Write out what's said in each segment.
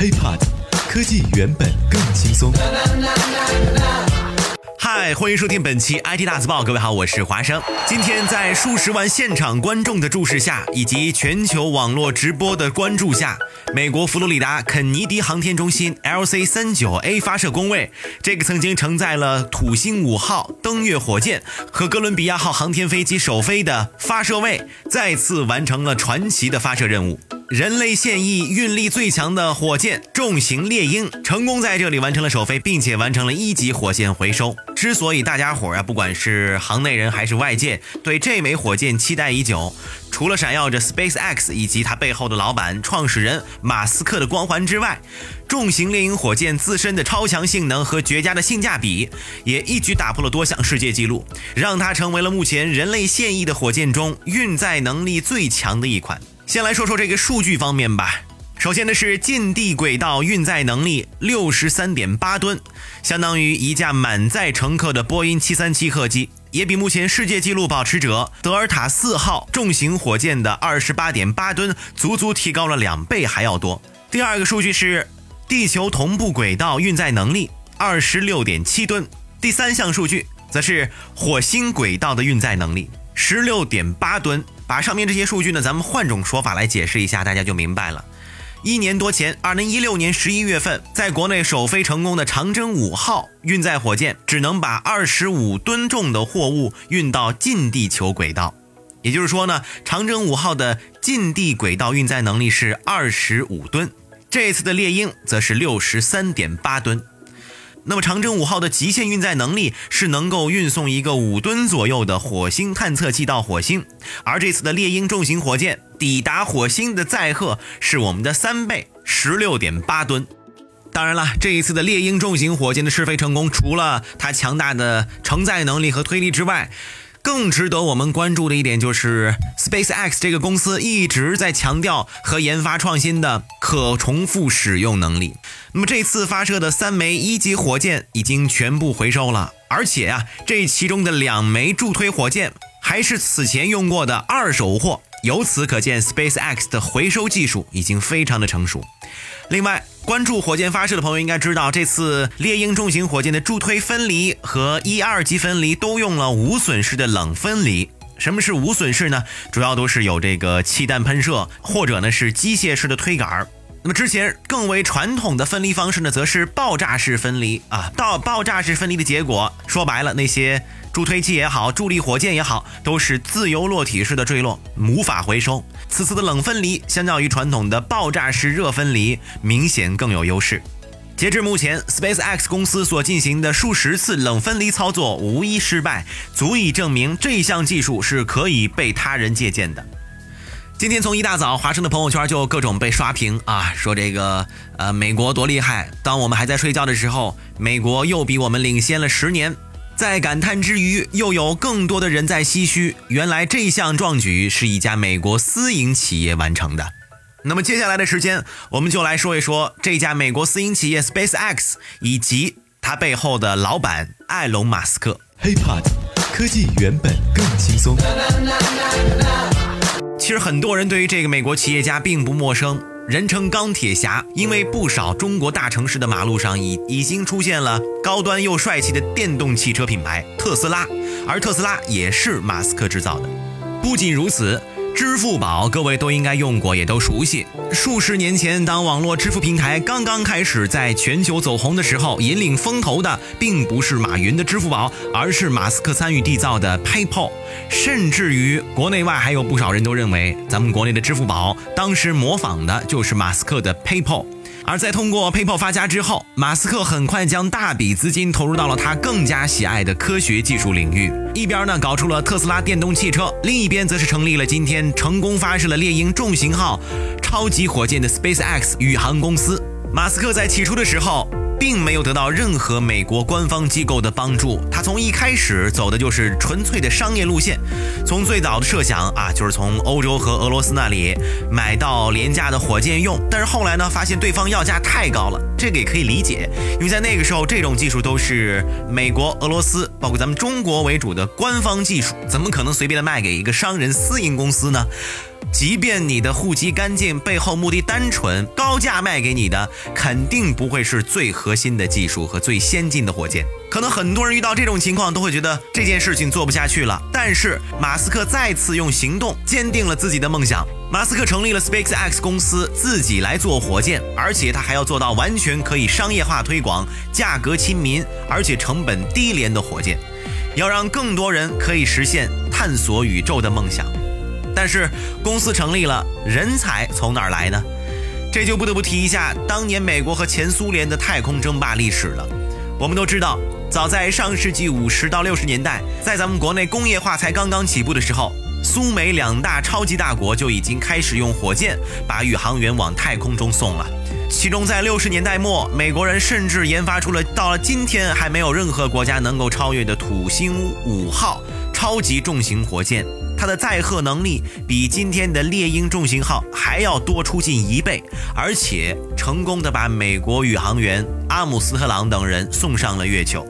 HiPod，科技原本更轻松。嗨，欢迎收听本期 IT 大字报。各位好，我是华生。今天在数十万现场观众的注视下，以及全球网络直播的关注下，美国佛罗里达肯尼迪航天中心 LC 三九 A 发射工位，这个曾经承载了土星五号登月火箭和哥伦比亚号航天飞机首飞的发射位，再次完成了传奇的发射任务。人类现役运力最强的火箭重型猎鹰成功在这里完成了首飞，并且完成了一级火箭回收。之所以大家伙儿啊，不管是行内人还是外界，对这枚火箭期待已久，除了闪耀着 SpaceX 以及它背后的老板、创始人马斯克的光环之外，重型猎鹰火箭自身的超强性能和绝佳的性价比，也一举打破了多项世界纪录，让它成为了目前人类现役的火箭中运载能力最强的一款。先来说说这个数据方面吧。首先呢是近地轨道运载能力六十三点八吨，相当于一架满载乘客的波音七三七客机，也比目前世界纪录保持者德尔塔四号重型火箭的二十八点八吨足足提高了两倍还要多。第二个数据是地球同步轨道运载能力二十六点七吨。第三项数据则是火星轨道的运载能力十六点八吨。把上面这些数据呢，咱们换种说法来解释一下，大家就明白了。一年多前，二零一六年十一月份，在国内首飞成功的长征五号运载火箭，只能把二十五吨重的货物运到近地球轨道。也就是说呢，长征五号的近地轨道运载能力是二十五吨，这次的猎鹰则是六十三点八吨。那么，长征五号的极限运载能力是能够运送一个五吨左右的火星探测器到火星，而这次的猎鹰重型火箭抵达火星的载荷是我们的三倍，十六点八吨。当然了，这一次的猎鹰重型火箭的试飞成功，除了它强大的承载能力和推力之外，更值得我们关注的一点就是，SpaceX 这个公司一直在强调和研发创新的可重复使用能力。那么这次发射的三枚一级火箭已经全部回收了，而且啊，这其中的两枚助推火箭还是此前用过的二手货。由此可见，SpaceX 的回收技术已经非常的成熟。另外，关注火箭发射的朋友应该知道，这次猎鹰重型火箭的助推分离和一二级分离都用了无损式的冷分离。什么是无损式呢？主要都是有这个气弹喷射，或者呢是机械式的推杆。那么之前更为传统的分离方式呢，则是爆炸式分离啊。到爆炸式分离的结果，说白了那些。助推器也好，助力火箭也好，都是自由落体式的坠落，无法回收。此次的冷分离，相较于传统的爆炸式热分离，明显更有优势。截至目前，SpaceX 公司所进行的数十次冷分离操作无一失败，足以证明这项技术是可以被他人借鉴的。今天从一大早，华生的朋友圈就各种被刷屏啊，说这个呃美国多厉害。当我们还在睡觉的时候，美国又比我们领先了十年。在感叹之余，又有更多的人在唏嘘。原来这项壮举是一家美国私营企业完成的。那么接下来的时间，我们就来说一说这家美国私营企业 SpaceX 以及它背后的老板埃隆·马斯克。HiPod，科技原本更轻松。其实很多人对于这个美国企业家并不陌生。人称钢铁侠，因为不少中国大城市的马路上已已经出现了高端又帅气的电动汽车品牌特斯拉，而特斯拉也是马斯克制造的。不仅如此。支付宝，各位都应该用过，也都熟悉。数十年前，当网络支付平台刚刚开始在全球走红的时候，引领风头的并不是马云的支付宝，而是马斯克参与缔造的 PayPal。甚至于国内外还有不少人都认为，咱们国内的支付宝当时模仿的就是马斯克的 PayPal。而在通过 PayPal 发家之后，马斯克很快将大笔资金投入到了他更加喜爱的科学技术领域。一边呢搞出了特斯拉电动汽车，另一边则是成立了今天成功发射了猎鹰重型号超级火箭的 SpaceX 宇航公司。马斯克在起初的时候。并没有得到任何美国官方机构的帮助，他从一开始走的就是纯粹的商业路线。从最早的设想啊，就是从欧洲和俄罗斯那里买到廉价的火箭用，但是后来呢，发现对方要价太高了，这个也可以理解，因为在那个时候，这种技术都是美国、俄罗斯，包括咱们中国为主的官方技术，怎么可能随便的卖给一个商人私营公司呢？即便你的户籍干净，背后目的单纯，高价卖给你的肯定不会是最核心的技术和最先进的火箭。可能很多人遇到这种情况都会觉得这件事情做不下去了。但是马斯克再次用行动坚定了自己的梦想。马斯克成立了 SpaceX 公司，自己来做火箭，而且他还要做到完全可以商业化推广、价格亲民，而且成本低廉的火箭，要让更多人可以实现探索宇宙的梦想。但是公司成立了，人才从哪儿来呢？这就不得不提一下当年美国和前苏联的太空争霸历史了。我们都知道，早在上世纪五十到六十年代，在咱们国内工业化才刚刚起步的时候。苏美两大超级大国就已经开始用火箭把宇航员往太空中送了。其中，在六十年代末，美国人甚至研发出了到了今天还没有任何国家能够超越的土星五号超级重型火箭。它的载荷能力比今天的猎鹰重型号还要多出近一倍，而且成功的把美国宇航员阿姆斯特朗等人送上了月球。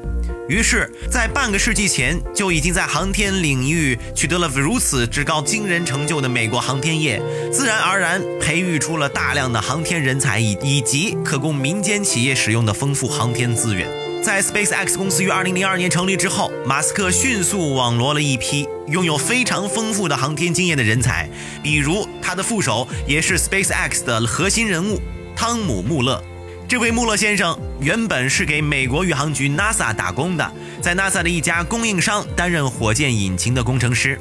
于是，在半个世纪前就已经在航天领域取得了如此之高惊人成就的美国航天业，自然而然培育出了大量的航天人才以以及可供民间企业使用的丰富航天资源。在 SpaceX 公司于2002年成立之后，马斯克迅速网罗了一批拥有非常丰富的航天经验的人才，比如他的副手也是 SpaceX 的核心人物汤姆·穆勒。这位穆勒先生原本是给美国宇航局 NASA 打工的，在 NASA 的一家供应商担任火箭引擎的工程师。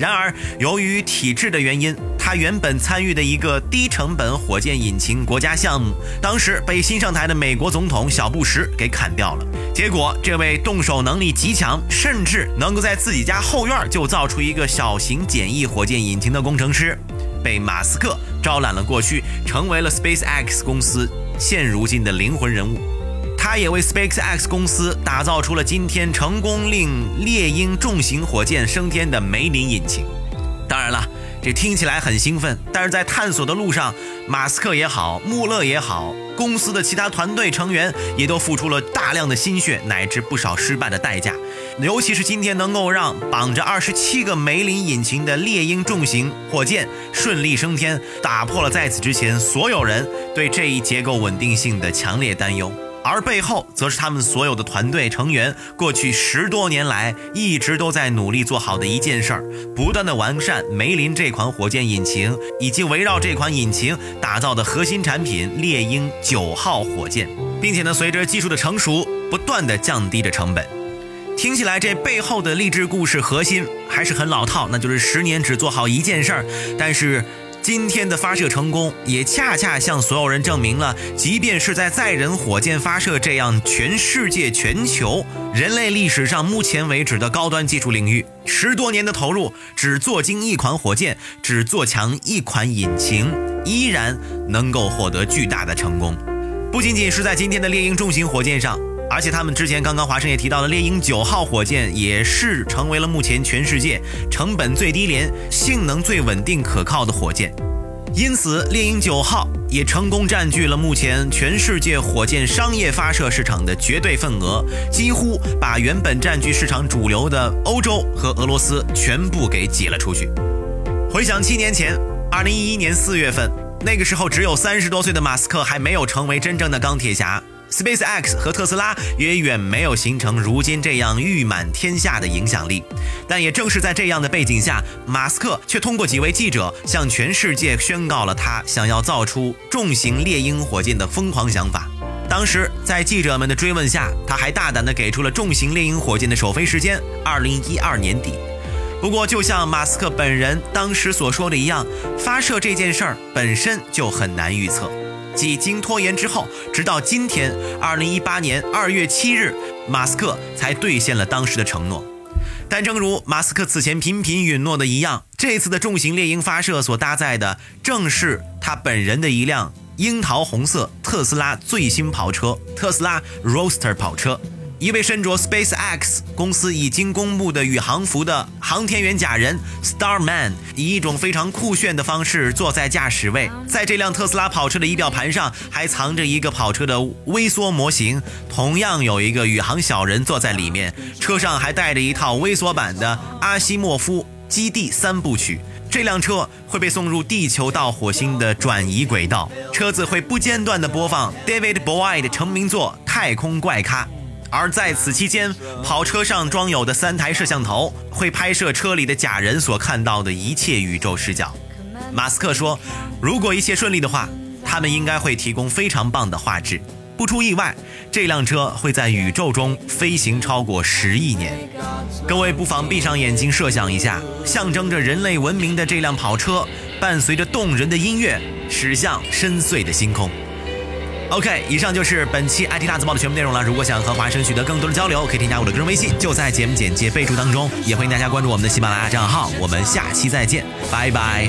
然而，由于体制的原因，他原本参与的一个低成本火箭引擎国家项目，当时被新上台的美国总统小布什给砍掉了。结果，这位动手能力极强，甚至能够在自己家后院就造出一个小型简易火箭引擎的工程师，被马斯克招揽了过去，成为了 SpaceX 公司。现如今的灵魂人物，他也为 SpaceX 公司打造出了今天成功令猎鹰重型火箭升天的梅林引擎。当然了，这听起来很兴奋，但是在探索的路上，马斯克也好，穆勒也好，公司的其他团队成员也都付出了大量的心血，乃至不少失败的代价。尤其是今天能够让绑着二十七个梅林引擎的猎鹰重型火箭顺利升天，打破了在此之前所有人对这一结构稳定性的强烈担忧。而背后，则是他们所有的团队成员过去十多年来一直都在努力做好的一件事儿：不断的完善梅林这款火箭引擎，以及围绕这款引擎打造的核心产品猎鹰九号火箭，并且呢，随着技术的成熟，不断的降低着成本。听起来这背后的励志故事核心还是很老套，那就是十年只做好一件事儿。但是今天的发射成功，也恰恰向所有人证明了，即便是在载人火箭发射这样全世界、全球人类历史上目前为止的高端技术领域，十多年的投入，只做精一款火箭，只做强一款引擎，依然能够获得巨大的成功。不仅仅是在今天的猎鹰重型火箭上。而且他们之前刚刚华生也提到了猎鹰九号火箭，也是成为了目前全世界成本最低廉、性能最稳定可靠的火箭。因此，猎鹰九号也成功占据了目前全世界火箭商业发射市场的绝对份额，几乎把原本占据市场主流的欧洲和俄罗斯全部给挤了出去。回想七年前，二零一一年四月份，那个时候只有三十多岁的马斯克还没有成为真正的钢铁侠。SpaceX 和特斯拉也远没有形成如今这样誉满天下的影响力，但也正是在这样的背景下，马斯克却通过几位记者向全世界宣告了他想要造出重型猎鹰火箭的疯狂想法。当时在记者们的追问下，他还大胆地给出了重型猎鹰火箭的首飞时间：二零一二年底。不过，就像马斯克本人当时所说的一样，发射这件事儿本身就很难预测。几经拖延之后，直到今天，二零一八年二月七日，马斯克才兑现了当时的承诺。但正如马斯克此前频频允诺的一样，这次的重型猎鹰发射所搭载的，正是他本人的一辆樱桃红色特斯拉最新跑车——特斯拉 Roadster 跑车。一位身着 SpaceX 公司已经公布的宇航服的航天员假人 Starman，以一种非常酷炫的方式坐在驾驶位。在这辆特斯拉跑车的仪表盘上，还藏着一个跑车的微缩模型，同样有一个宇航小人坐在里面。车上还带着一套微缩版的阿西莫夫基地三部曲，这辆车会被送入地球到火星的转移轨道，车子会不间断地播放 David Bowie 的成名作《太空怪咖》，而在此期间，跑车上装有的三台摄像头会拍摄车里的假人所看到的一切宇宙视角。马斯克说，如果一切顺利的话，他们应该会提供非常棒的画质。不出意外，这辆车会在宇宙中飞行超过十亿年。各位不妨闭上眼睛，设想一下，象征着人类文明的这辆跑车，伴随着动人的音乐，驶向深邃的星空。OK，以上就是本期 IT 大字报的全部内容了。如果想和华生取得更多的交流，可以添加我的个人微信，就在节目简介备注当中。也欢迎大家关注我们的喜马拉雅账号。我们下期再见，拜拜。